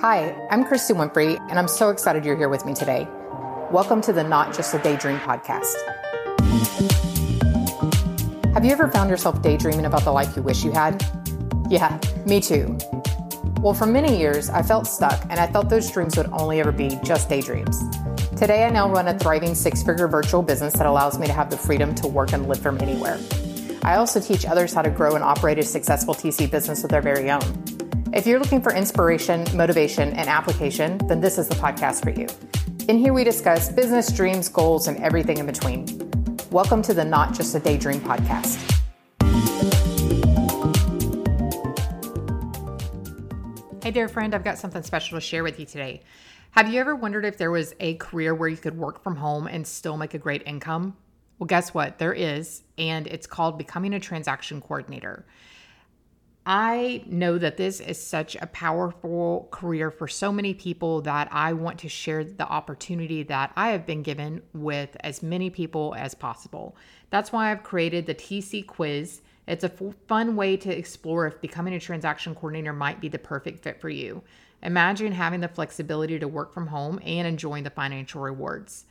Hi, I'm Christy Winfrey, and I'm so excited you're here with me today. Welcome to the Not Just a Daydream podcast. Have you ever found yourself daydreaming about the life you wish you had? Yeah, me too. Well, for many years, I felt stuck and I thought those dreams would only ever be just daydreams. Today, I now run a thriving six figure virtual business that allows me to have the freedom to work and live from anywhere. I also teach others how to grow and operate a successful TC business of their very own. If you're looking for inspiration, motivation, and application, then this is the podcast for you. In here, we discuss business, dreams, goals, and everything in between. Welcome to the Not Just a Daydream podcast. Hey there, friend. I've got something special to share with you today. Have you ever wondered if there was a career where you could work from home and still make a great income? Well, guess what? There is, and it's called becoming a transaction coordinator. I know that this is such a powerful career for so many people that I want to share the opportunity that I have been given with as many people as possible. That's why I've created the TC quiz. It's a fun way to explore if becoming a transaction coordinator might be the perfect fit for you. Imagine having the flexibility to work from home and enjoying the financial rewards.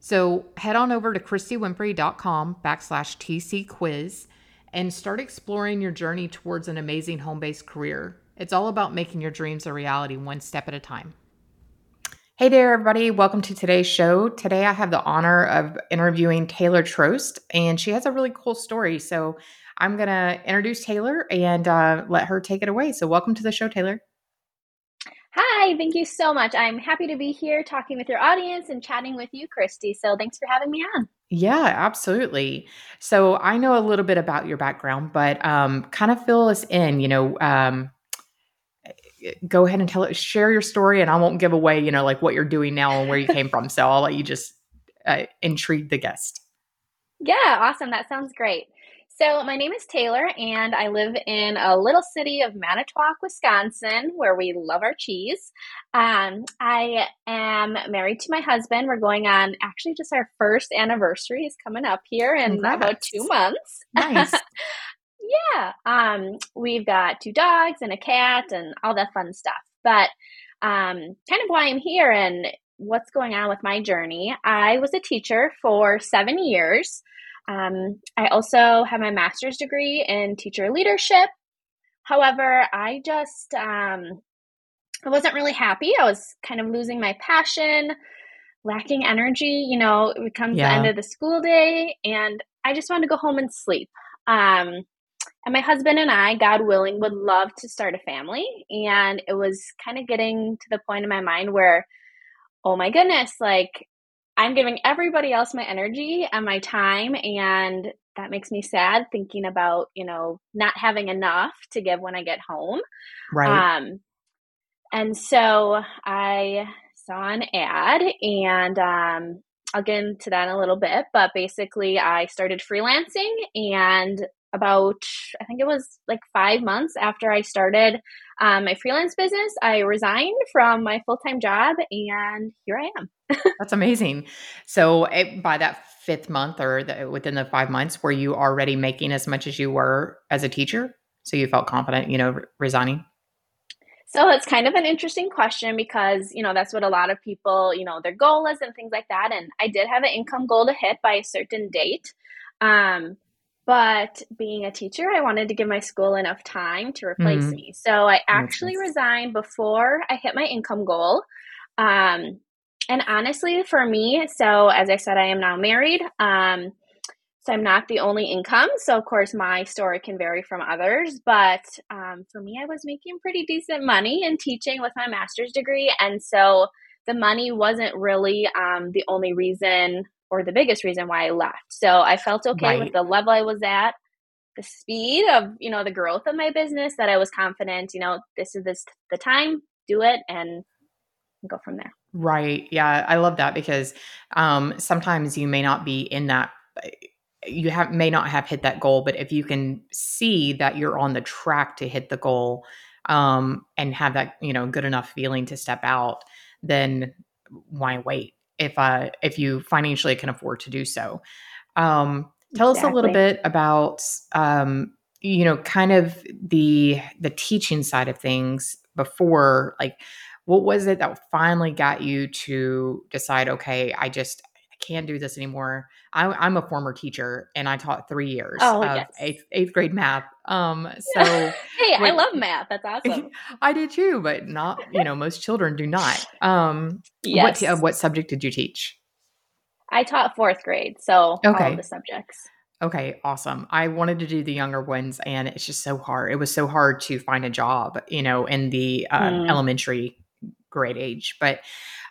So head on over to christywinfrey.com backslash TC quiz and start exploring your journey towards an amazing home based career. It's all about making your dreams a reality one step at a time. Hey there, everybody. Welcome to today's show. Today, I have the honor of interviewing Taylor Trost, and she has a really cool story. So, I'm going to introduce Taylor and uh, let her take it away. So, welcome to the show, Taylor. Hi, thank you so much. I'm happy to be here talking with your audience and chatting with you, Christy. So, thanks for having me on. Yeah, absolutely. So I know a little bit about your background, but um, kind of fill us in. You know, um, go ahead and tell it, share your story, and I won't give away, you know, like what you're doing now and where you came from. So I'll let you just uh, intrigue the guest. Yeah, awesome. That sounds great. So, my name is Taylor, and I live in a little city of Manitowoc, Wisconsin, where we love our cheese. Um, I am married to my husband. We're going on actually just our first anniversary is coming up here in Congrats. about two months. Nice. yeah. Um, we've got two dogs and a cat and all that fun stuff. But um, kind of why I'm here and what's going on with my journey. I was a teacher for seven years. Um, I also have my master's degree in teacher leadership. However, I just um, I wasn't really happy. I was kind of losing my passion, lacking energy. You know, it comes yeah. the end of the school day, and I just wanted to go home and sleep. Um, and my husband and I, God willing, would love to start a family. And it was kind of getting to the point in my mind where, oh my goodness, like I'm giving everybody else my energy and my time and that makes me sad thinking about, you know, not having enough to give when I get home. Right. Um and so I saw an ad and um I'll get into that in a little bit, but basically I started freelancing and about I think it was like five months after I started um, my freelance business, I resigned from my full time job, and here I am. That's amazing. So it, by that fifth month or the, within the five months, were you already making as much as you were as a teacher? So you felt confident, you know, re- resigning. So it's kind of an interesting question because, you know, that's what a lot of people, you know, their goal is and things like that. And I did have an income goal to hit by a certain date. Um, but being a teacher, I wanted to give my school enough time to replace mm-hmm. me. So I actually resigned before I hit my income goal. Um, and honestly, for me, so as I said, I am now married. Um, so I'm not the only income. So of course, my story can vary from others. But um, for me, I was making pretty decent money in teaching with my master's degree, and so the money wasn't really um, the only reason or the biggest reason why I left. So I felt okay right. with the level I was at, the speed of, you know, the growth of my business that I was confident, you know, this is this the time, do it and go from there. Right. Yeah, I love that because um sometimes you may not be in that you have may not have hit that goal, but if you can see that you're on the track to hit the goal um and have that, you know, good enough feeling to step out, then why wait? If uh if you financially can afford to do so. Um, tell exactly. us a little bit about um, you know, kind of the the teaching side of things before, like, what was it that finally got you to decide, okay, I just I can't do this anymore. I'm, I'm a former teacher and I taught three years Oh, of yes. eighth, eighth grade math. Um, so Hey, I love math. That's awesome. I did too, but not, you know, most children do not. Um, what, uh, what subject did you teach? I taught fourth grade, so all Okay. of the subjects. Okay, awesome. I wanted to do the younger ones, and it's just so hard. It was so hard to find a job, you know, in the uh, Mm. elementary grade age. But,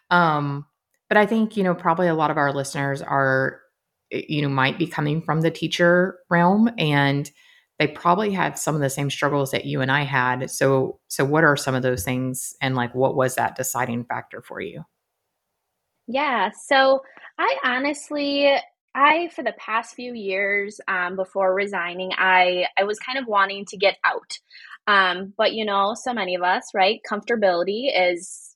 um, but I think you know probably a lot of our listeners are, eh, you know, might be coming from the teacher realm, and they probably have some of the same struggles that you and I had. So, so what are some of those things, and like what was that deciding factor for you? Yeah, so I honestly, I for the past few years, um, before resigning, I I was kind of wanting to get out. Um, but you know, so many of us, right? Comfortability is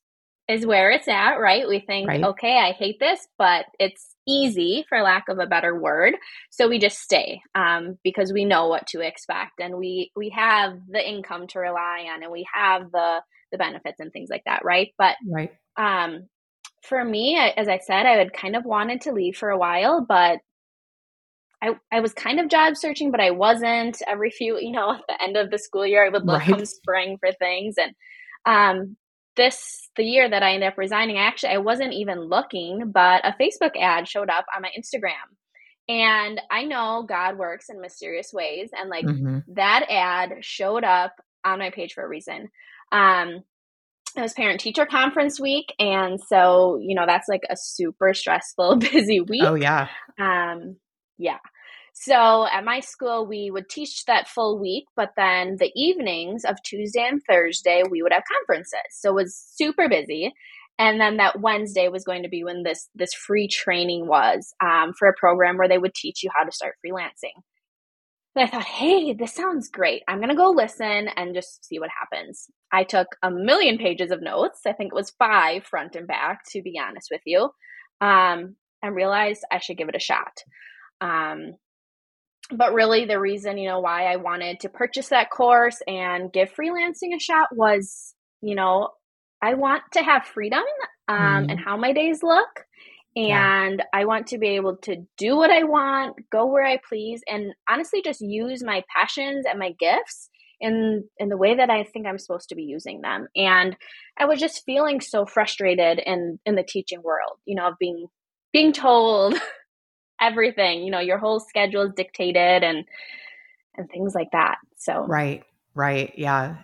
is where it's at, right? We think, Right, okay, I hate this, but it's easy, for lack of a better word. So we just stay um, because we know what to expect, and we we have the income to rely on, and we have the the benefits and things like that, right? But right, um, for me, as I said, I had kind of wanted to leave for a while, but I I was kind of job searching, but I wasn't. Every few, you know, at the end of the school year, I would look right. come spring for things, and um, this the year that I ended up resigning. I Actually, I wasn't even looking, but a Facebook ad showed up on my Instagram, and I know God works in mysterious ways, and like hmm that ad showed up on my page for a reason. Um, it was parent teacher conference week and so you know that's like a super stressful busy week. Oh yeah, um yeah so at my school we would teach that full week but then the evenings of tuesday and thursday we would have conferences so it was super busy and then that wednesday was going to be when this this free training was um, for a program where they would teach you how to start freelancing and I thought, hey, this sounds great. I'm going to go listen and just see what happens. I took a million pages of notes. I think it was five front and back, to be honest with you, um, and realized I should give it a shot. Um, but really, the reason, you know, why I wanted to purchase that course and give freelancing a shot was, you know, I want to have freedom um, and hmm how my days look. yeah, And I want to be able to do what I want, go where I please, and honestly just use my passions and my gifts in in the way that I think I'm supposed to be using them. And I was just feeling so frustrated in in the teaching world, you know, of being being told everything, you know, your whole schedule is dictated and and things like that. So, right, right. Yeah,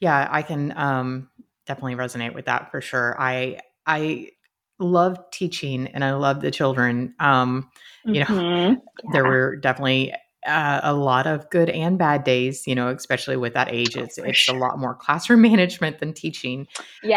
yeah. I can um, definitely resonate with that for sure. I I love teaching and I love the children. Um, you know, mhm. there Yeah, were definitely uh, a lot of good and bad days. You know, especially with that age, oh, it's it's a lot more classroom management than teaching.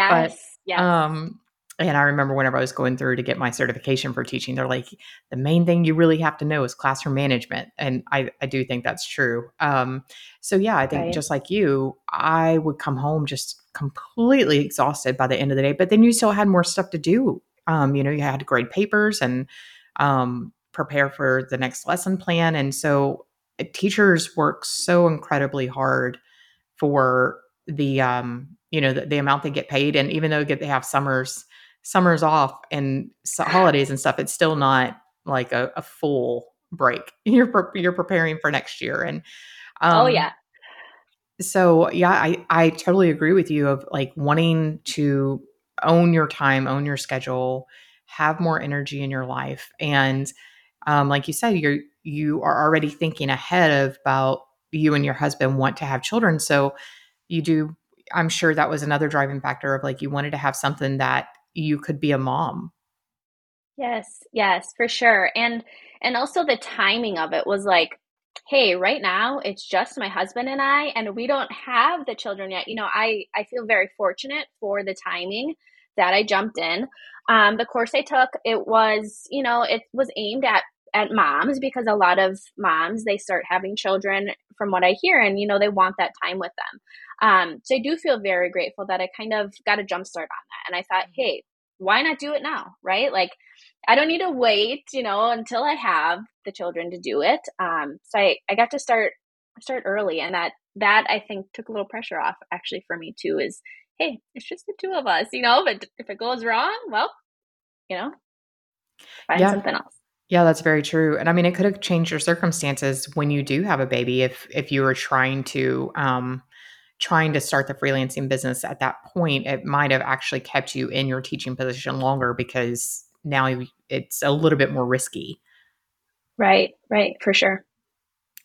But Yes, yes. um and I remember whenever I was going through to get my certification for teaching, they're like, the main thing you really have to know is classroom management. And I, I do think that's true. Um, so yeah, I think Right. just like you, I would come home just completely exhausted by the end of the day, but then you still had more stuff to do. Um, you know, you had to grade papers and um, prepare for the next lesson plan. And so uh, teachers work so incredibly hard for the um you know the, the amount they get paid and even though they have summers summers off and holidays and stuff it's still not like a, a full break you're pre- you're preparing for next year and Oh um yeah. so yeah i i totally agree with you of like wanting to own your time own your schedule have more energy in your life and um like you said you're you are already thinking ahead of about you and your husband want to have children so you do i'm sure that was another driving factor of like you wanted to have something that you could be a mom Yes, yes, for sure. And and also the timing of it was like, hey, right now it's just my husband and I, and we don't have the children yet. You know, I I feel very fortunate for the timing that I jumped in. Um, the course I took, it was, you know, it was aimed at at moms because a lot of moms they start having children from what I hear, and you know they want that time with them. Um, so I do feel very grateful that I kind of got a jump start on that, and I thought, hey, why not do it now, right? Like I don't need to wait, you know, until I have the children to do it. Um, so I, I got to start start early and that that I think took a little pressure off actually for me too is hey, it's just the two of us, you know, but if it goes wrong, well, you know, find yeah. something else. Yeah, that's very true. And I mean, it could have changed your circumstances when you do have a baby if if you were trying to um trying to start the freelancing business at that point, it might have actually kept you in your teaching position longer because now it's a little bit more risky. Right, right, for sure.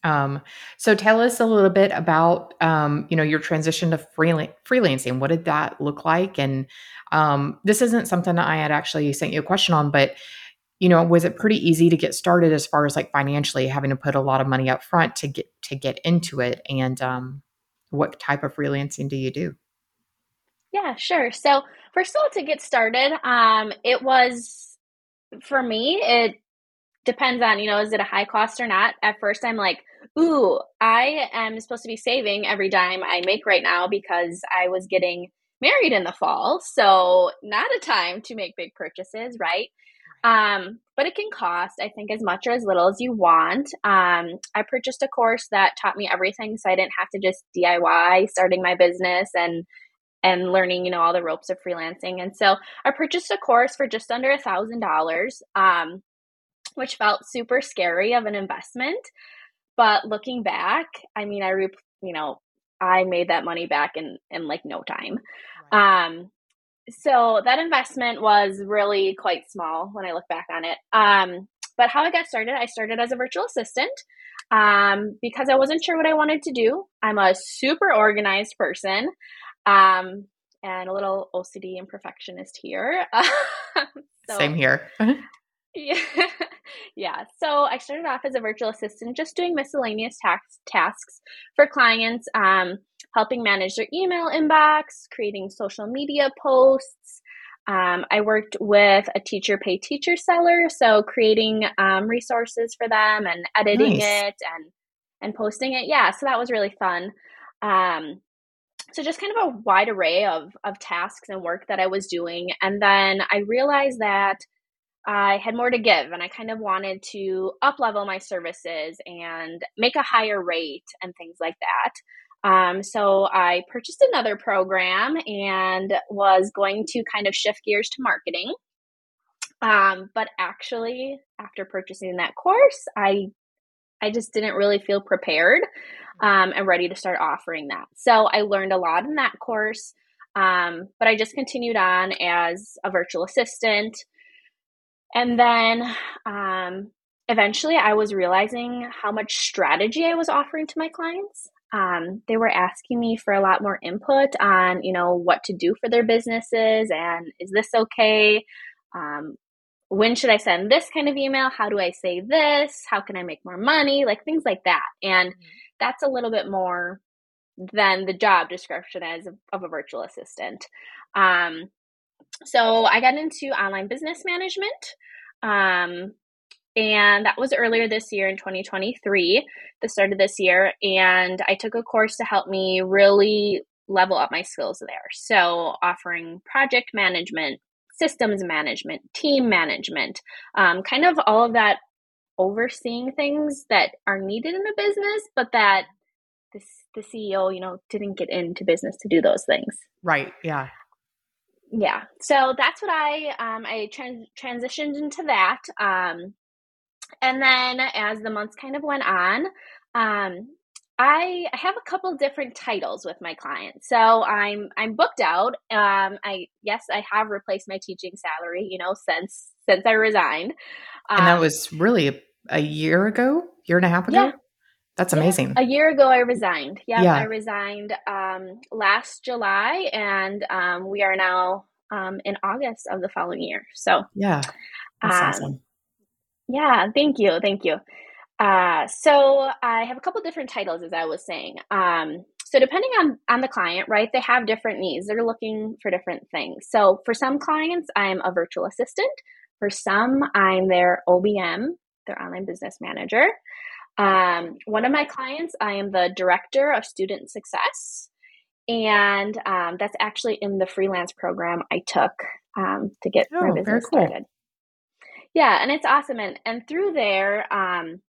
Um, so tell us a little bit about um, you know your transition to freelance, freelancing. What did that look like? And um, this isn't something that I had actually sent you a question on, but you know, was it pretty easy to get started as far as like financially having to put a lot of money up front to get to get into it? And um, what type of freelancing do you do? Yeah, sure. So first of all, to get started, um, it was for me. It depends on you know is it a high cost or not. At first, I'm like, ooh, I am supposed to be saving every dime I make right now because I was getting married in the fall. So, not a time to make big purchases, right? Um, but it can cost, I think, as much or as little as you want. Um, I purchased a course that taught me everything so I didn't have to just DIY starting my business and and learning, you know, all the ropes of freelancing. And so I purchased a course for just under a thousand dollars, um, which felt super scary of an investment. But looking back, I mean, I, re- you know, I made that money back in in like no time. Um, so that investment was really quite small when I look back on it. Um, but how I got started, I started as a virtual assistant um, because I wasn't sure what I wanted to do. I'm a super organized person um, and a little OCD and perfectionist here. so, Same here. yeah. yeah. So I started off as a virtual assistant, just doing miscellaneous tax tasks for clients, um, helping manage their email inbox, creating social media posts. Um, I worked with a teacher pay teacher seller, so creating um, resources for them and editing nice. it and and posting it. Yeah, so that was really fun. Um, so just kind of a wide array of of tasks and work that I was doing, and then I realized that I had more to give and I kind of wanted to up level my services and make a higher rate and things like that. Um, so I purchased another program and was going to kind of shift gears to marketing. Um, but actually, after purchasing that course, I I just didn't really feel prepared um, and ready to start offering that. So I learned a lot in that course, um, but I just continued on as a virtual assistant. And then um, eventually I was realizing how much strategy I was offering to my clients. Um, they were asking me for a lot more input on, you know, what to do for their businesses and is this okay? Um, when should I send this kind of email? How do I say this? How can I make more money? Like things like that. And mm-hmm. that's a little bit more than the job description as of, of a virtual assistant. Um, so I got into online business management. Um, and that was earlier this year in 2023, the start of this year. And I took a course to help me really level up my skills there. So, offering project management, systems management, team management, um, kind of all of that overseeing things that are needed in a business, but that this, the CEO, you know, didn't get into business to do those things. Right. Yeah yeah so that's what i um, i trans- transitioned into that um, and then as the months kind of went on um, I, I have a couple different titles with my clients so i'm i'm booked out um, i yes i have replaced my teaching salary you know since since i resigned and that um, was really a, a, year ago year and a half ago yeah. That's amazing. Yeah, a year ago, I resigned. Yep, yeah, I resigned um, last July, and um, we are now um, in August of the following year. So yeah, that's um, awesome. Yeah, thank you, thank you. Uh, so I have a couple different titles, as I was saying. Um, so depending on on the client, right, they have different needs. They're looking for different things. So for some clients, I'm a virtual assistant. For some, I'm their OBM, their online business manager. Um, one of my clients, I am the director of student success. And um, that's actually in the freelance program I took um, to get oh, my business cool. started. Yeah, and it's awesome. And, and through there, um,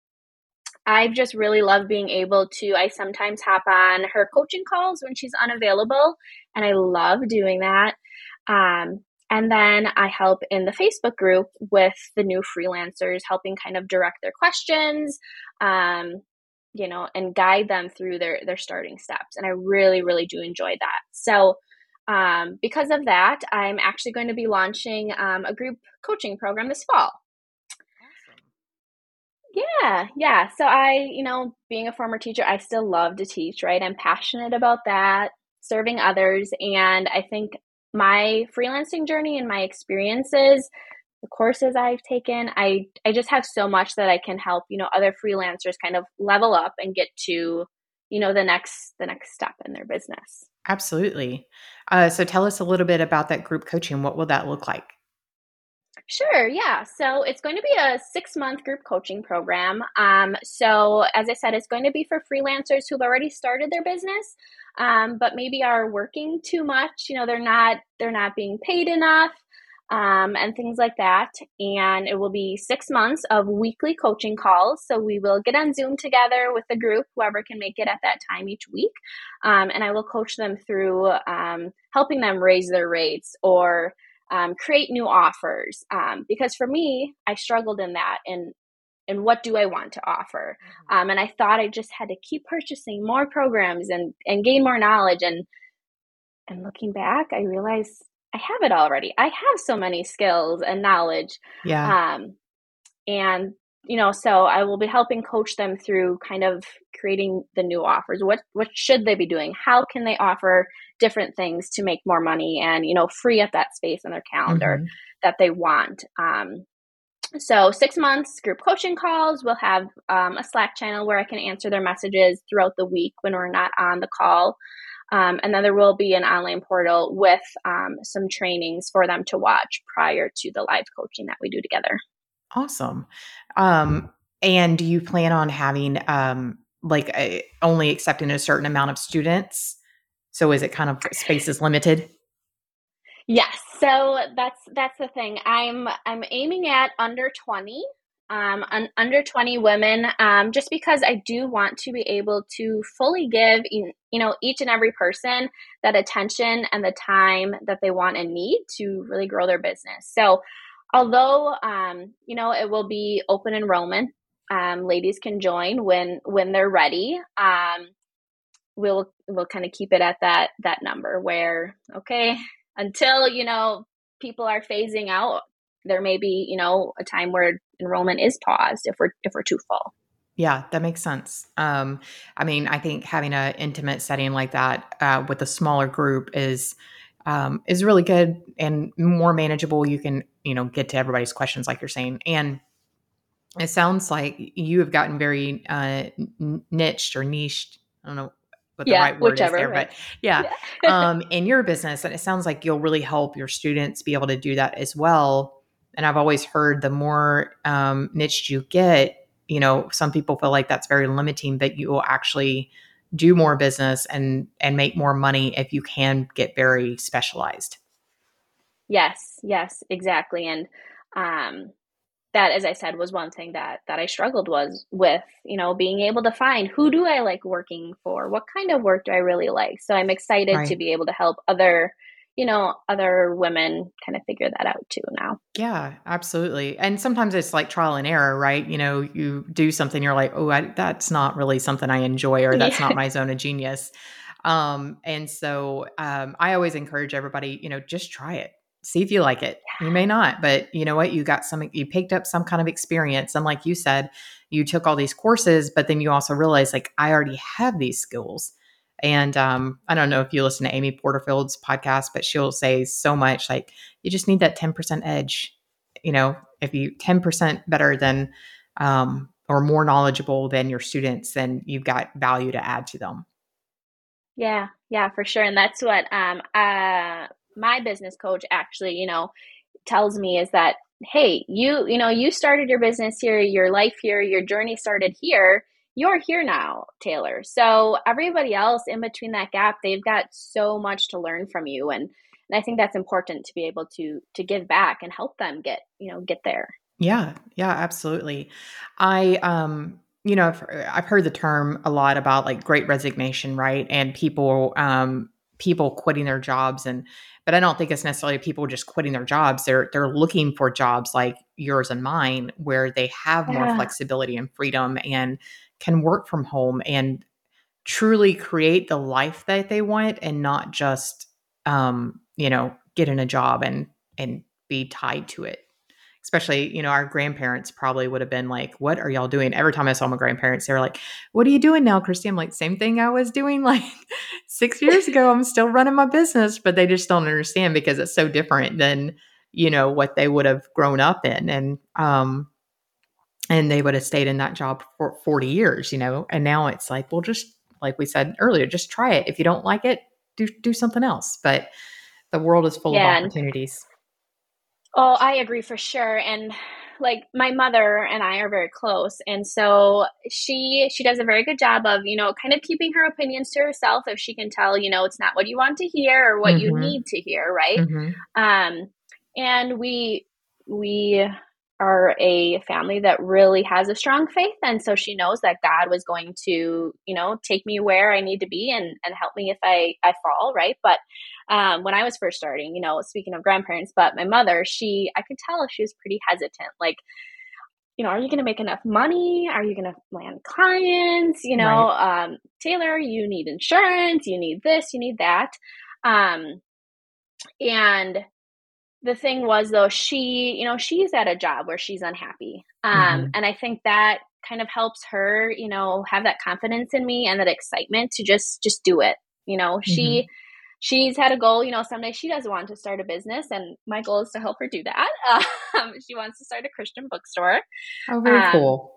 I've just really loved being able to. I sometimes hop on her coaching calls when she's unavailable, and I love doing that. Um, and then I help in the Facebook group with the new freelancers, helping kind of direct their questions, um, you know, and guide them through their their starting steps. And I really, really do enjoy that. So um, because of that, I'm actually going to be launching um, a group coaching program this fall. Yeah, yeah. So I, you know, being a former teacher, I still love to teach, right? I'm passionate about that, serving others. And I think my freelancing journey and my experiences, the courses I've taken, I I just have so much that I can help, you know, other freelancers kind of level up and get to, you know, the next the next step in their business. Absolutely. Uh, so tell us a little bit about that group coaching. What will that look like? Sure, yeah. So it's going to be a six month group coaching program. Um, so, as I said, it's going to be for freelancers who've already started their business, um, but maybe are working too much. You know, they're not they're not being paid enough, um, and things like that. And it will be six months of weekly coaching calls. So we will get on Zoom together with the group, whoever can make it at that time each week, um, and I will coach them through um, helping them raise their rates or um, create new offers. Um, because for me, I struggled in that and and what do I want to offer? Mm-hmm. Um, and I thought I just had to keep purchasing more programs and and gain more knowledge. And and looking back, I realized I have it already. I have so many skills and knowledge. Yeah. Um, and you know, so I will be helping coach them through kind of creating the new offers. What what should they be doing? How can they offer different things to make more money and you know free up that space on their calendar mm-hmm. that they want? Um, so six months group coaching calls. We'll have um, a Slack channel where I can answer their messages throughout the week when we're not on the call. Um, and then there will be an online portal with um, some trainings for them to watch prior to the live coaching that we do together. Awesome. Um, and do you plan on having um, like a, only accepting a certain amount of students? So is it kind of space is limited? Yes. So that's that's the thing. I'm I'm aiming at under 20 um, un- under 20 women um, just because I do want to be able to fully give you know each and every person that attention and the time that they want and need to really grow their business. So although um, you know it will be open enrollment, um, ladies can join when when they're ready. Um, we'll we'll kind of keep it at that that number where okay until you know people are phasing out there may be you know a time where enrollment is paused if we're if we're too full. Yeah that makes sense. Um i mean i think having an intimate setting like that uh, with a smaller group is um, is really good and more manageable. You can you know get to everybody's questions like you're saying. And it sounds like you have gotten very uh, niched or niched. I don't know what yeah, the right word whichever, is there right. but yeah, yeah. um, in your business and it sounds like you'll really help your students be able to do that as well and I've always heard the more um, niche you get, you know, some people feel like that's very limiting, but you will actually do more business and and make more money if you can get very specialized. Yes, yes, exactly. And um that as I said was one thing that that I struggled was with, you know, being able to find who do I like working for? What kind of work do I really like? So I'm excited right. to be able to help other you know, other women kind of figure that out too now. Yeah, absolutely. And sometimes it's like trial and error, right? You know, you do something, you're like, oh, I, that's not really something I enjoy, or that's yeah. not my zone of genius. Um, and so um, I always encourage everybody, you know, just try it. See if you like it. Yeah. You may not, but you know what? You got some, you picked up some kind of experience. And like you said, you took all these courses, but then you also realize, like, I already have these skills and um, I don't know if you listen to Amy Porterfield's podcast, but she'll say so much like you just need that 10% edge. You know, if you 10% better than um, or more knowledgeable than your students, then you've got value to add to them. Yeah, yeah, for sure. And that's what um, uh, my business coach actually, you know, tells me is that, hey, you, you know, you started your business here, your life here, your journey started here you're here now, Taylor. So everybody else in between that gap, they've got so much to learn from you. And, and I think that's important to be able to to give back and help them get, you know, get there. Yeah, yeah, absolutely. I um you know, I've, I've heard the term a lot about like great resignation, right? And people, um, people quitting their jobs and but I don't think it's necessarily people just quitting their jobs. They're they're looking for jobs like yours and mine where they have more flexibility and freedom and can work from home and truly create the life that they want and not just um, you know, get in a job and and be tied to it. Especially you know our grandparents probably would have been like what are y'all doing? Every time i saw my grandparents they were like what are you doing now christy? I'm like same thing i was doing like six years ago. I'm still running my business. But they just don't understand because it's so different than you know what they would have grown up in. And um and they would have stayed in that job for 40 years you know and now it's like well just like we said earlier just try it if you don't like it do do something else but the world is full Yeah, of and opportunities Oh, I agree for sure. And like my mother and I are very close. And so she she does a very good job of, you know, kind of keeping her opinions to herself if she can tell, you know, it's not what you want to hear or what you hmm need to hear, right? hmm Um and we we are a family that really has a strong faith and so she knows that God was going to, you know, take me where I need to be and and help me if I I fall, right? But um, when I was first starting, you know, speaking of grandparents, but my mother, she, I could tell she was pretty hesitant. Like, you know, are you going to make enough money? Are you going to land clients? You know, right um, Taylor, you need insurance, you need this, you need that. Um, and the thing was, though, she, you know, she's at a job where she's unhappy. Um, hmm and I think that kind of helps her, you know, have that confidence in me and that excitement to just, just do it. You know, she, hmm she's had a goal, you know, someday she does want to start a business, and my goal is to help her do that. Um, she wants to start a Christian bookstore. Oh, very Um, cool.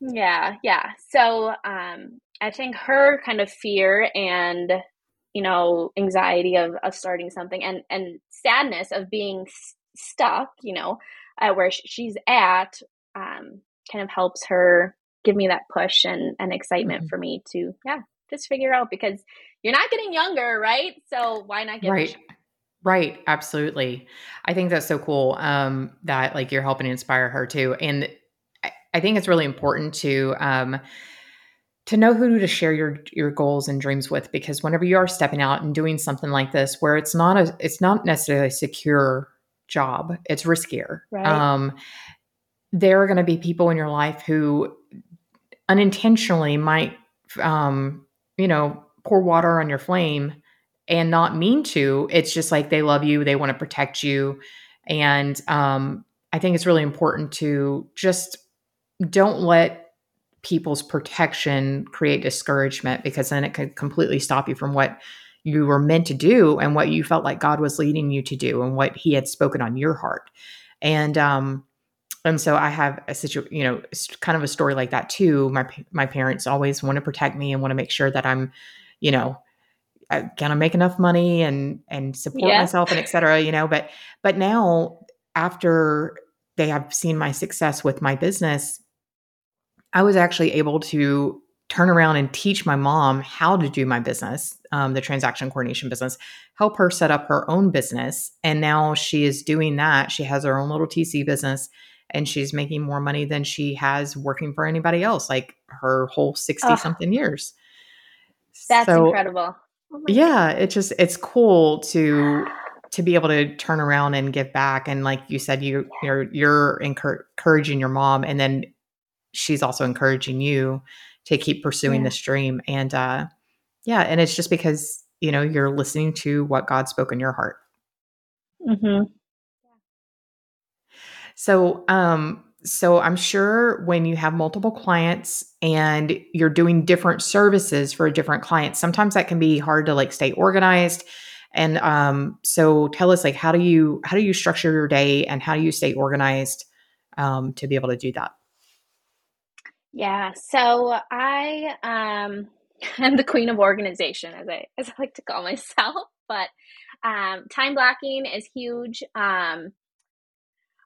yeah, yeah. So um, I think her kind of fear and you know anxiety of of starting something and and sadness of being s- stuck, you know, uh, where sh- she's at, um, kind of helps her give me that push and and excitement Mhm. for me to yeah just figure out because you're not getting younger, right? So why not get Right. Right. Absolutely. I think that's so cool um, that like you're helping inspire her too. And I, I think it's really important to um, to know who to share your your goals and dreams with because whenever you are stepping out and doing something like this where it's not a it's not necessarily a secure job, it's riskier. Right. Um, there are going to be people in your life who unintentionally might um you know pour water on your flame and not mean to it's just like they love you they want to protect you and um i think it's really important to just don't let people's protection create discouragement because then it could completely stop you from what you were meant to do and what you felt like god was leading you to do and what he had spoken on your heart and um and so I have a situ, you know, kind of a story like that too. My my parents always want to protect me and want to make sure that I'm, you know, I, can I make enough money and and support Yeah. myself and et cetera, you know. But but now after they have seen my success with my business, I was actually able to turn around and teach my mom how to do my business, um, the transaction coordination business, help her set up her own business. And now she is doing that. She has her own little TC business and she's making more money than she has working for anybody else, like her whole 60 Oh, something years. that's So incredible. Oh yeah, it just it's cool to to be able to turn around and give back. And like you said, you you're you're encour- encouraging your mom and then she's also encouraging you to keep pursuing Yeah. this dream and uh yeah and it's just because you know you're listening to what god spoke in your heart Mm-hmm. so um so i'm sure when you have multiple clients and you're doing different services for a different clients sometimes that can be hard to like stay organized and um so tell us like how do you how do you structure your day and how do you stay organized um to be able to do that Yeah. So I um am the queen of organization, as I as I like to call myself. But um, time blocking is huge. Um,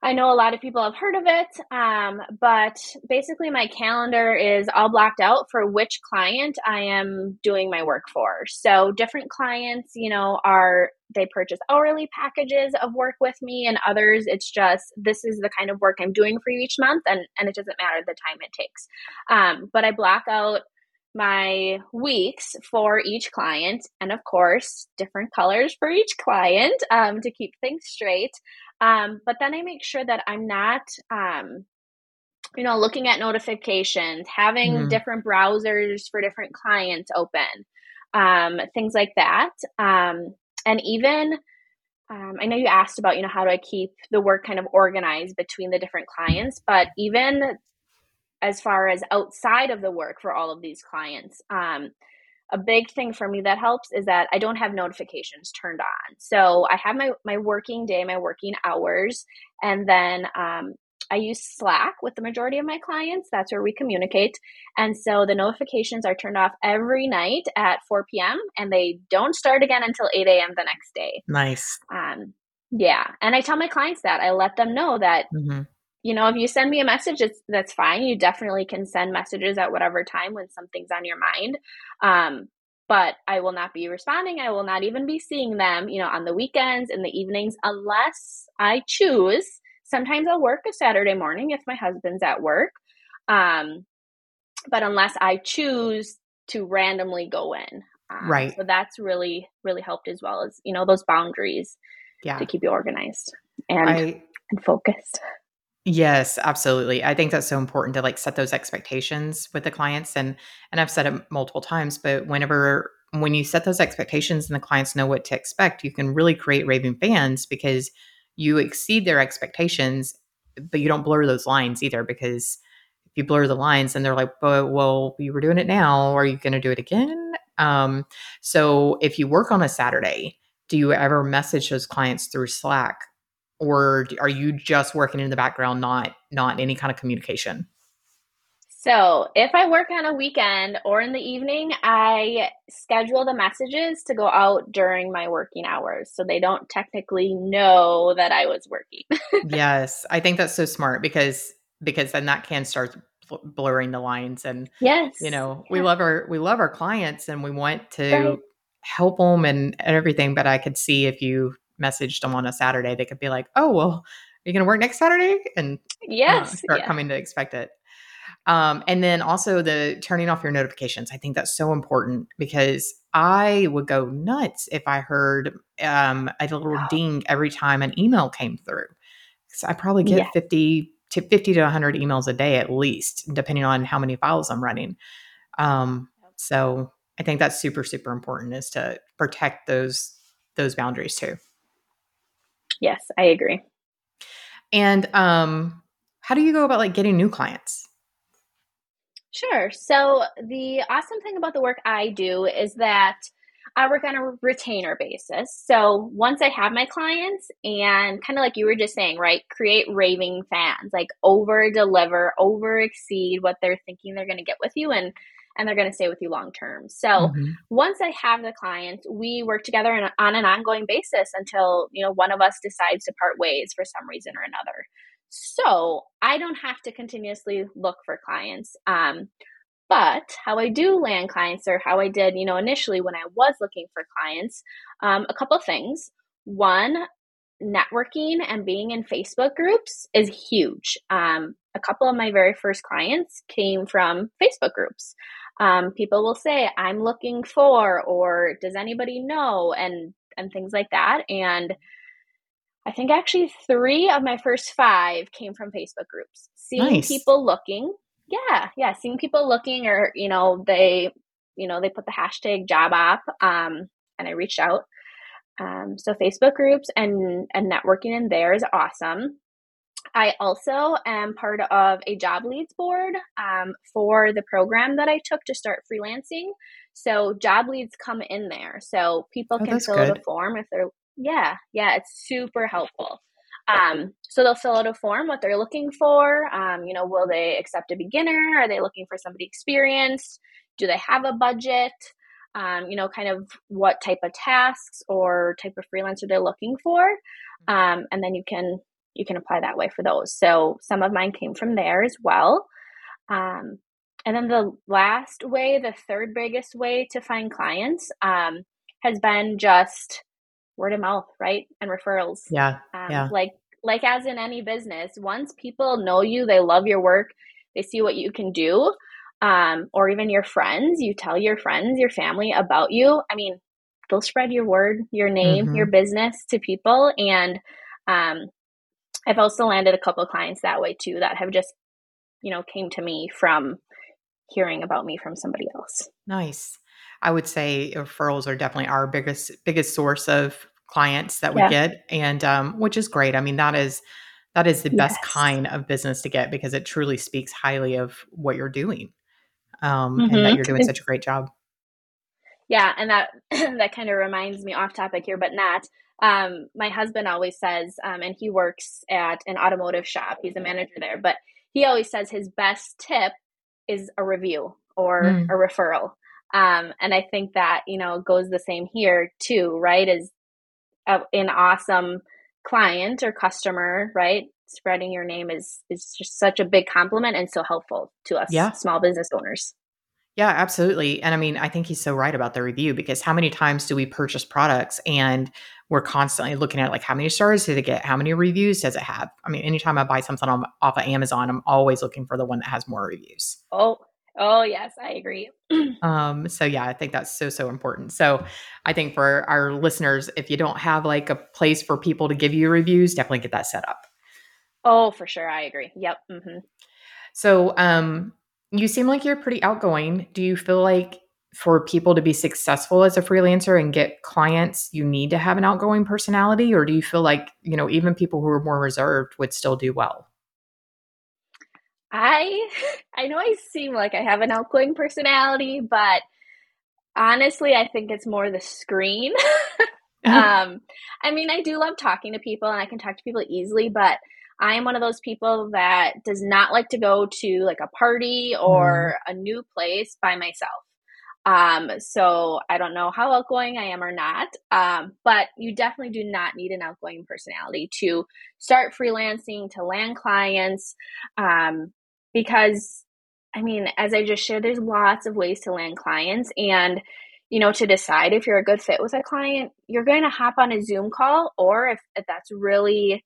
I know a lot of people have heard of it, um, but basically, my calendar is all blocked out for which client I am doing my work for. So, different clients, you know, are they purchase hourly packages of work with me, and others, it's just this is the kind of work I'm doing for you each month, and, and it doesn't matter the time it takes. Um, but I block out my weeks for each client, and of course, different colors for each client um, to keep things straight. Um, but then I make sure that I'm not, um, you know, looking at notifications, having mm-hmm. different browsers for different clients open, um, things like that. Um, and even, um, I know you asked about, you know, how do I keep the work kind of organized between the different clients, but even as far as outside of the work for all of these clients, um, a big thing for me that helps is that I don't have notifications turned on. So I have my my working day, my working hours, and then um, I use Slack with the majority of my clients. That's where we communicate. And so the notifications are turned off every night at 4 p.m. and they don't start again until 8 a.m. the next day. Nice. Um, yeah. And I tell my clients that. I let them know that mm-hmm you know, if you send me a message, it's that's fine. You definitely can send messages at whatever time when something's on your mind. Um, but I will not be responding. I will not even be seeing them, you know, on the weekends in the evenings unless I choose. Sometimes I'll work a Saturday morning if my husband's at work. Um, but unless I choose to randomly go in. Um, right. So that's really, really helped as well as, you know, those boundaries yeah. to keep you organized and, I, and focused. Yes, absolutely. I think that's so important to like set those expectations with the clients and and I've said it multiple times, but whenever when you set those expectations and the clients know what to expect, you can really create raving fans because you exceed their expectations, but you don't blur those lines either because if you blur the lines and they're like, "But well, we were doing it now, are you going to do it again?" Um, so if you work on a Saturday, do you ever message those clients through Slack or are you just working in the background not not any kind of communication? So if i work on a weekend or in the evening i schedule the messages to go out during my working hours so they don't technically know that i was working. Yes i think that's so smart because because then that can start blurring the lines and yes. you know we love our we love our clients and we want to right. help them and, and everything but i could see if you messaged them on a Saturday, they could be like, "Oh, well, are you going to work next Saturday?" And yes, uh, start yeah. coming to expect it. Um, and then also the turning off your notifications. I think that's so important because I would go nuts if I heard um, a little ding every time an email came through. So I probably get yeah. 50 to 50 to 100 emails a day at least, depending on how many files I'm running. Um, so I think that's super, super important is to protect those those boundaries too. Yes, I agree. And um, how do you go about like getting new clients? Sure. So the awesome thing about the work I do is that I work on a retainer basis. So once I have my clients and kind of like you were just saying, right, create raving fans, like over deliver, over exceed what they're thinking they're going to get with you and and they're going to stay with you long term. So mm-hmm. once I have the client, we work together on an ongoing basis until you know one of us decides to part ways for some reason or another. So I don't have to continuously look for clients. Um, but how I do land clients, or how I did, you know, initially when I was looking for clients, um, a couple things. One, networking and being in Facebook groups is huge. Um, a couple of my very first clients came from Facebook groups. Um, people will say i'm looking for or does anybody know? and and things like that. And i think actually three of my first five came from facebook groups. Seeing nice. people looking yeah yeah seeing people looking or you know they you know they put the hashtag job op um, and i reached out. Um, so facebook groups and and networking in there is awesome I also am part of a job leads board um, for the program that I took to start freelancing. So job leads come in there, so people oh, can fill good. out a form if they're yeah yeah it's super helpful. Um, so they'll fill out a form what they're looking for. Um, you know, will they accept a beginner? Are they looking for somebody experienced? Do they have a budget? Um, you know, kind of what type of tasks or type of freelancer they're looking for. Mm-hmm. Um, and then you can you can apply that way for those. So some of mine came from there as well. Um, and then the last way, the third biggest way to find clients, um, has been just word of mouth, right? And referrals. Yeah. Um, yeah. Like, like as in any business, once people know you, they love your work, they see what you can do, um, or even your friends, you tell your friends, your family about you. I mean, they'll spread your word, your name, mm-hmm. your business to people. And um, I've also landed a couple clients that way too that have just, you know, came to me from hearing about me from somebody else. Nice. I would say referrals are definitely our biggest biggest source of clients that we yeah. get, and um, which is great. I mean, that is that is the yes. best kind of business to get because it truly speaks highly of what you're doing, um, mm-hmm. and that mm-hmm. you're doing such a great job. Yeah, and that that kind of reminds me off topic here, but not. Um, my husband always says, um, and he works at an automotive shop. He's a manager there, but he always says his best tip is a review or mm. a referral. Um, and I think that, you know, goes the same here too, right? Is a, an awesome client or customer, right? Spreading your name is is just such a big compliment and so helpful to us yeah. small business owners. Yeah, absolutely. And I mean, I think he's so right about the review because how many times do we purchase products and we're constantly looking at like how many stars did it get? How many reviews does it have? I mean, anytime I buy something on, off of Amazon, I'm always looking for the one that has more reviews. Oh, oh yes, I agree. um, so yeah, I think that's so so important. So I think for our listeners, if you don't have like a place for people to give you reviews, definitely get that set up. Oh, for sure, I agree. Yep. Mm-hmm. So, um, you seem like you're pretty outgoing. Do you feel like for people to be successful as a freelancer and get clients, you need to have an outgoing personality? Or do you feel like, you know, even people who are more reserved would still do well? I I know I seem like I have an outgoing personality, but honestly, I think it's more the screen. um, I mean, I do love talking to people and I can talk to people easily, but I am one of those people that does not like to go to like a party or mm. a new place by myself. Um, so I don't know how outgoing I am or not. Um, but you definitely do not need an outgoing personality to start freelancing, to land clients. Um, because I mean, as I just shared, there's lots of ways to land clients and you know, to decide if you're a good fit with a client, you're going to hop on a Zoom call, or if, if that's really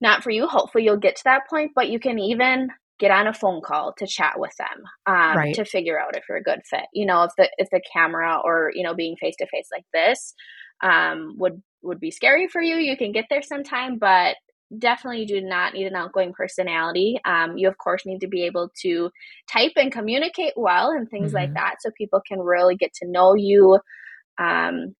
not for you. Hopefully, you'll get to that point, but you can even get on a phone call to chat with them um, right. to figure out if you're a good fit. You know, if the if the camera or you know being face to face like this um, would would be scary for you, you can get there sometime, but definitely do not need an outgoing personality. Um, you of course need to be able to type and communicate well and things mm-hmm. like that, so people can really get to know you. Um,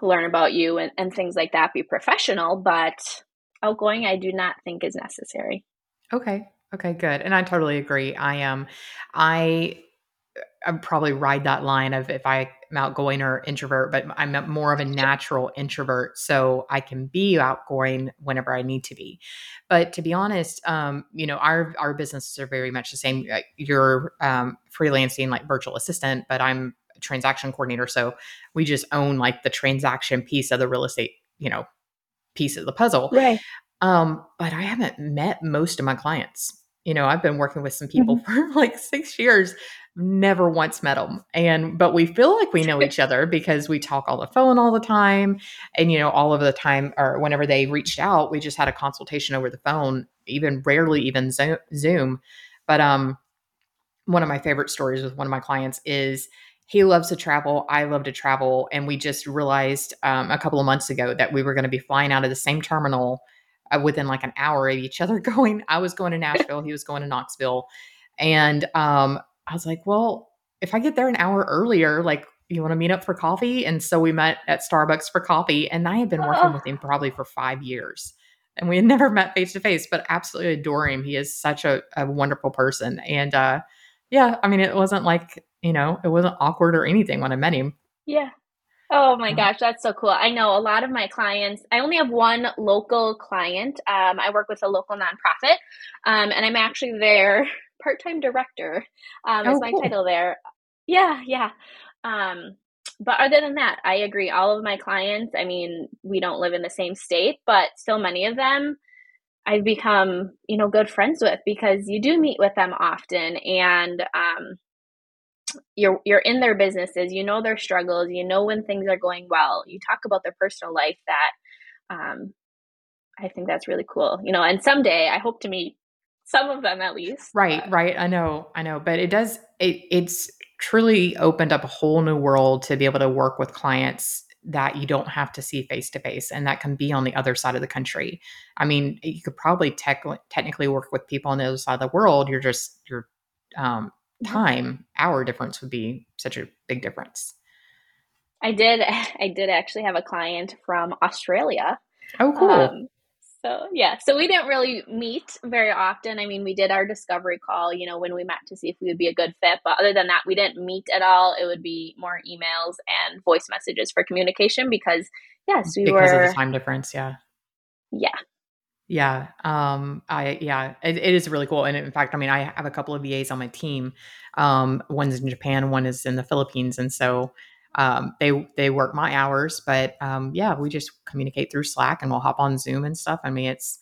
learn about you and, and things like that be professional but outgoing, I do not think is necessary. Okay. Okay, good. And I totally agree. I am um, I I probably ride that line of if I am outgoing or introvert, but I'm more of a natural introvert, so I can be outgoing whenever I need to be. But to be honest, um, you know, our our businesses are very much the same. You're um, freelancing like virtual assistant, but I'm a transaction coordinator, so we just own like the transaction piece of the real estate, you know, piece of the puzzle. Right. Um, but I haven't met most of my clients. You know, I've been working with some people mm-hmm. for like six years, never once met them. And, but we feel like we know each other because we talk on the phone all the time. And, you know, all of the time, or whenever they reached out, we just had a consultation over the phone, even rarely even Zoom. But, um, one of my favorite stories with one of my clients is he loves to travel. I love to travel. And we just realized um, a couple of months ago that we were going to be flying out of the same terminal uh, within like an hour of each other going. I was going to Nashville. he was going to Knoxville. And um, I was like, well, if I get there an hour earlier, like, you want to meet up for coffee? And so we met at Starbucks for coffee. And I had been working oh. with him probably for five years. And we had never met face to face, but absolutely adore him. He is such a, a wonderful person. And uh, yeah, I mean, it wasn't like you know, it wasn't awkward or anything when I met him. Yeah. Oh my gosh, that's so cool. I know a lot of my clients, I only have one local client. Um, I work with a local nonprofit, um, and I'm actually their part time director, um, oh, is my cool. title there. Yeah, yeah. Um, but other than that, I agree. All of my clients, I mean, we don't live in the same state, but still many of them I've become, you know, good friends with because you do meet with them often and um, you're you're in their businesses, you know their struggles, you know when things are going well. You talk about their personal life that um, I think that's really cool. You know, and someday I hope to meet some of them at least. Right, but. right. I know, I know, but it does it it's truly opened up a whole new world to be able to work with clients that you don't have to see face to face and that can be on the other side of the country. I mean, you could probably tech, technically work with people on the other side of the world. You're just your um, time, hour difference would be such a big difference. I did I did actually have a client from Australia. Oh cool. Um, so yeah, so we didn't really meet very often. I mean, we did our discovery call, you know, when we met to see if we would be a good fit. But other than that, we didn't meet at all. It would be more emails and voice messages for communication because yes, we because were because of the time difference. Yeah. Yeah. Yeah. Um, I, yeah, it, it is really cool. And in fact, I mean, I have a couple of VAs on my team. Um, one's in Japan, one is in the Philippines. And so um, they they work my hours, but um, yeah, we just communicate through Slack and we'll hop on Zoom and stuff. I mean, it's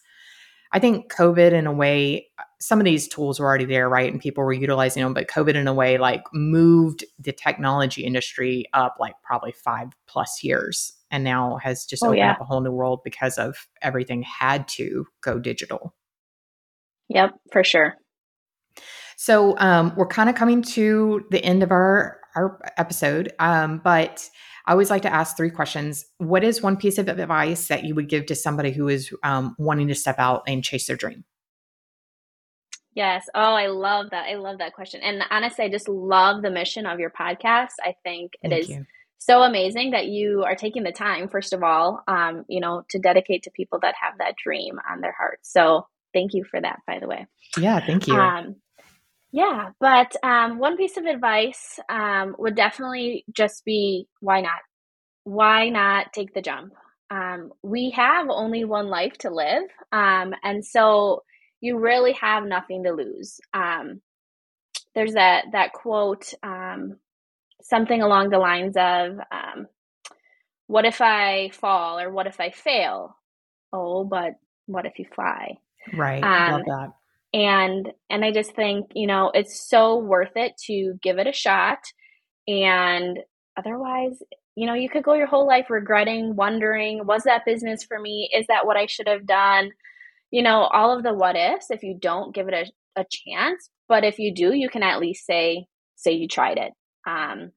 I think COVID in a way, some of these tools were already there, right, and people were utilizing them, but COVID in a way like moved the technology industry up like probably five plus years, and now has just oh, opened yeah. up a whole new world because of everything had to go digital. Yep, for sure. So um, we're kind of coming to the end of our our episode. Um, but I always like to ask three questions. What is one piece of advice that you would give to somebody who is um, wanting to step out and chase their dream? Yes. Oh, I love that. I love that question. And honestly, I just love the mission of your podcast. I think it Thank is you. so amazing that you are taking the time, first of all, um, you know, to dedicate to people that have that dream on their heart. So thank you for that, by the way. Yeah, thank you. Um, yeah, but um, one piece of advice um, would definitely just be why not? Why not take the jump? Um, we have only one life to live, um, and so you really have nothing to lose. Um, there's that that quote, um, something along the lines of, "What if I fall, or what if I fail? Oh, but what if you fly?" Right, I love that and and i just think you know it's so worth it to give it a shot. And otherwise you know you could go your whole life regretting wondering was that business for me? Is that what i should have done? You know all of the what ifs if you don't give it a, a chance. But if you do you can at least say say you tried it. Um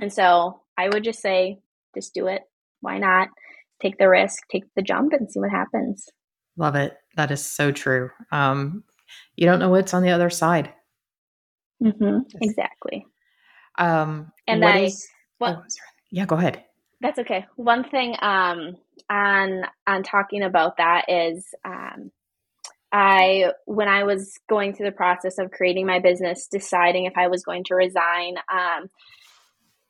and so i would just say just do it. Why not? Take the risk take the jump and see what happens. Love it. That is so true. Um you don't know what's on the other side. Mm-hmm. Exactly. Um, and I, is, what, oh, yeah, go ahead. That's okay. One thing um, on on talking about that is um, I when I was going through the process of creating my business, deciding if I was going to resign, um,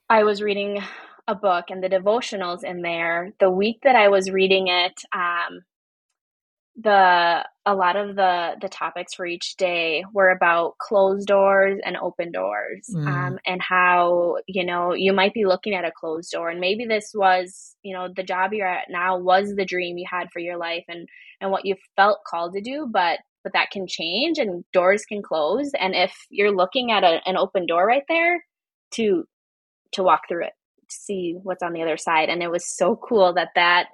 I was reading a book and the devotionals in there. The week that I was reading it, um, the a lot of the the topics for each day were about closed doors and open doors mm. um, and how you know you might be looking at a closed door and maybe this was you know the job you're at now was the dream you had for your life and and what you felt called to do but but that can change and doors can close and if you're looking at a, an open door right there to to walk through it to see what's on the other side and it was so cool that that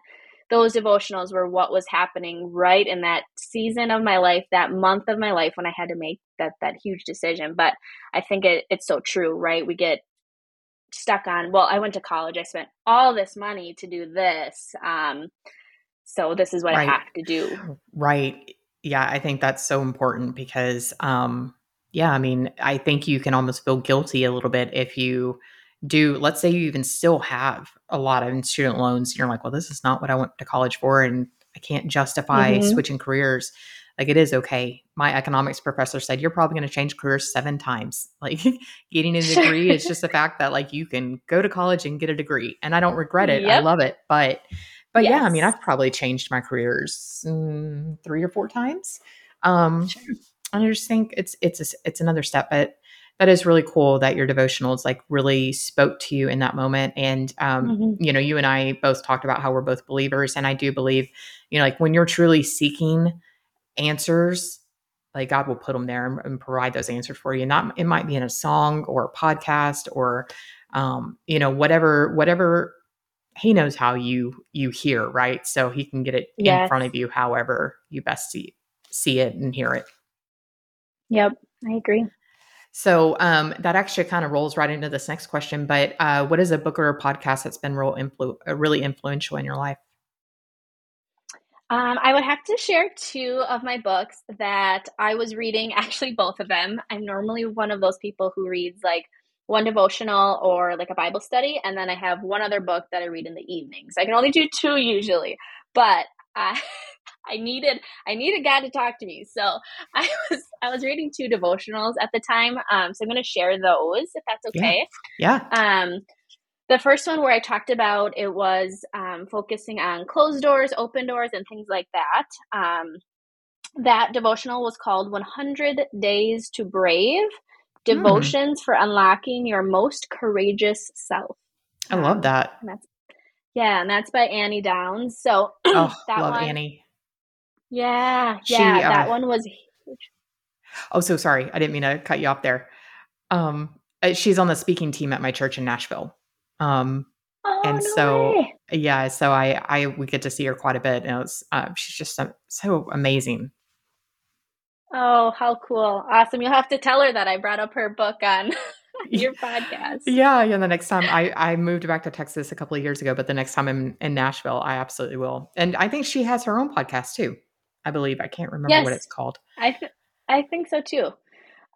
those devotionals were what was happening right in that season of my life, that month of my life when I had to make that that huge decision. But I think it, it's so true, right? We get stuck on, well, I went to college, I spent all this money to do this. Um, so this is what right. I have to do. Right. Yeah, I think that's so important because um yeah, I mean, I think you can almost feel guilty a little bit if you do let's say you even still have a lot of student loans you're like well this is not what i went to college for and i can't justify mm-hmm. switching careers like it is okay my economics professor said you're probably going to change careers seven times like getting a degree is just the fact that like you can go to college and get a degree and i don't regret it yep. i love it but but yes. yeah i mean i've probably changed my careers mm, three or four times um sure. i just think it's it's a, it's another step but that is really cool that your devotionals like really spoke to you in that moment and um, mm-hmm. you know you and i both talked about how we're both believers and i do believe you know like when you're truly seeking answers, like God will put them there and, and, provide those answers for you. Not it might be in a song or a podcast or um, you know whatever whatever he knows how you you hear right so he can get it yes. in front of you however you best see see it and hear it yep i agree so um, that actually kind of rolls right into this next question but uh, what is a book or a podcast that's been real influ- uh, really influential in your life um, I would have to share two of my books that I was reading, actually, both of them. I'm normally one of those people who reads like one devotional or like a Bible study, and then I have one other book that I read in the evenings. I can only do two usually, but I I needed I needed God to talk to me. So I was I was reading two devotionals at the time. Um, so I'm going to share those if that's okay. Yeah. yeah. Um, the first one where I talked about it was um, focusing on closed doors, open doors, and things like that. Um, that devotional was called 100 Days to Brave Hmm. Devotions mm. for Unlocking Your Most Courageous Self. I love um, that. That's, yeah, and that's by Annie Downs. So oh, that love one, Annie. Yeah, she, yeah, uh, that one was huge. Oh, so sorry. I didn't mean to cut you off there. Um, uh, she's on the speaking team at my church in Nashville. Um, oh, and no so way. yeah, so I I we get to see her quite a bit, and was uh, she's just so, so amazing. Oh, how cool. Awesome. You'll have to tell her that I brought up her book on your podcast. Yeah, yeah. The next time I, I moved back to Texas a couple of years ago, but the next time I'm in Nashville, I absolutely will. And I think she has her own podcast too. I believe. I can't remember yes, what it's called. I th- I think so too.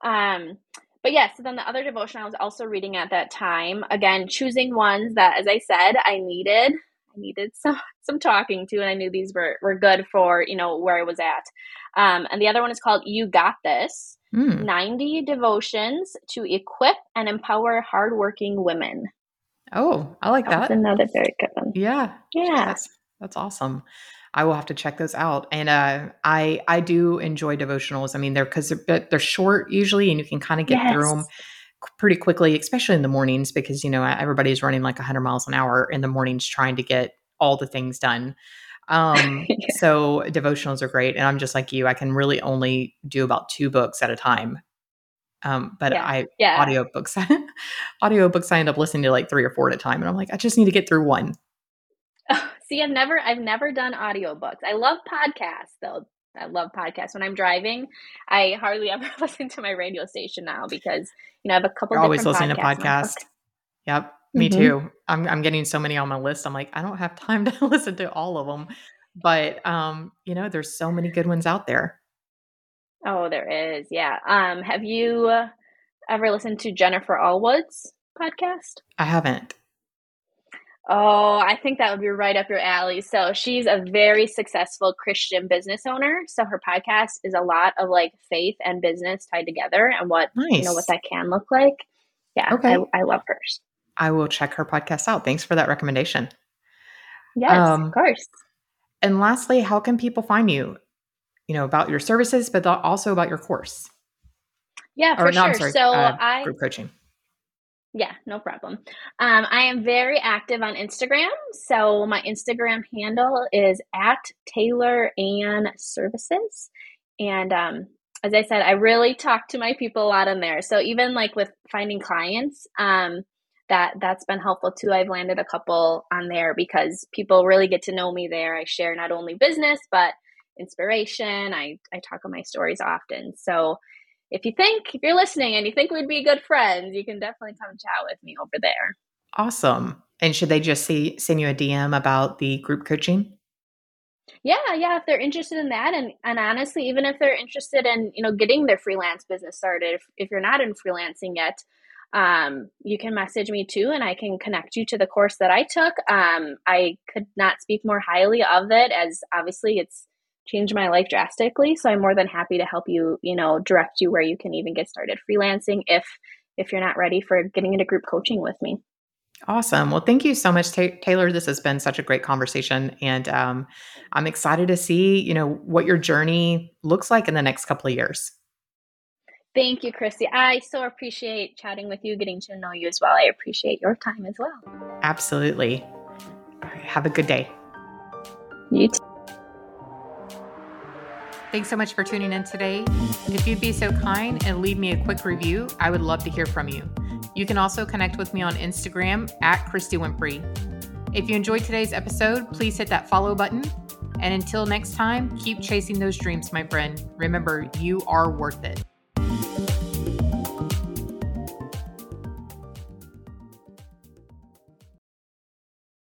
Um, but yeah, so then the other devotion I was also reading at that time, again, choosing ones that, as I said, I needed. I needed some some talking to, and I knew these were were good for you know where I was at. Um, and the other one is called You Got This mm. 90 Devotions to Equip and Empower Hardworking Women. Oh, I like that. That's another very good one. Yeah. Yeah. That's, that's awesome. I will have to check those out. And uh, I I do enjoy devotionals. I mean, they're because they're, they're short usually, and you can kind of get yes. through them pretty quickly, especially in the mornings because you know everybody's running like 100 miles an hour in the mornings trying to get all the things done. Um, yeah. So devotionals are great. And I'm just like you, I can really only do about two books at a time. Um, but yeah. I, yeah. audio books, audio books, I end up listening to like three or four at a time. And I'm like, I just need to get through one. See, I've never, I've never done audiobooks. I love podcasts though. I love podcasts. When I'm driving, I hardly ever listen to my radio station now because you know I have a couple. You're always listening to podcasts. Yep. Me mm-hmm. too. I'm I'm getting so many on my list. I'm like, I don't have time to listen to all of them. But um, you know, there's so many good ones out there. Oh, there is. Yeah. Um, have you ever listened to Jennifer Allwood's podcast? I haven't. Oh, I think that would be right up your alley. So she's a very successful Christian business owner. So her podcast is a lot of like faith and business tied together and what nice. you know what that can look like. Yeah, okay. I, I love hers. I will check her podcast out. Thanks for that recommendation. Yes, um, of course. And lastly, how can people find you? You know, about your services, but also about your course. Yeah, for or, no, sure. Sorry, so uh, I group coaching. Yeah, no problem. Um, I am very active on Instagram. So my Instagram handle is at Taylor Ann Services. And um, as I said, I really talk to my people a lot on there. So even like with finding clients, um, that that's been helpful too. I've landed a couple on there because people really get to know me there. I share not only business but inspiration. I I talk on my stories often. So if you think if you're listening and you think we'd be good friends, you can definitely come chat with me over there. Awesome. And should they just see send you a DM about the group coaching? Yeah, yeah, if they're interested in that and and honestly, even if they're interested in, you know, getting their freelance business started, if, if you're not in freelancing yet, um, you can message me too, and I can connect you to the course that I took. Um, I could not speak more highly of it, as obviously it's changed my life drastically. So I'm more than happy to help you, you know, direct you where you can even get started freelancing if if you're not ready for getting into group coaching with me. Awesome. Well, thank you so much, Taylor. This has been such a great conversation, and um, I'm excited to see, you know, what your journey looks like in the next couple of years. Thank you, Christy. I so appreciate chatting with you, getting to know you as well. I appreciate your time as well. Absolutely. Have a good day. You too. Thanks so much for tuning in today. If you'd be so kind and leave me a quick review, I would love to hear from you. You can also connect with me on Instagram at Christy Winfrey. If you enjoyed today's episode, please hit that follow button. And until next time, keep chasing those dreams, my friend. Remember, you are worth it.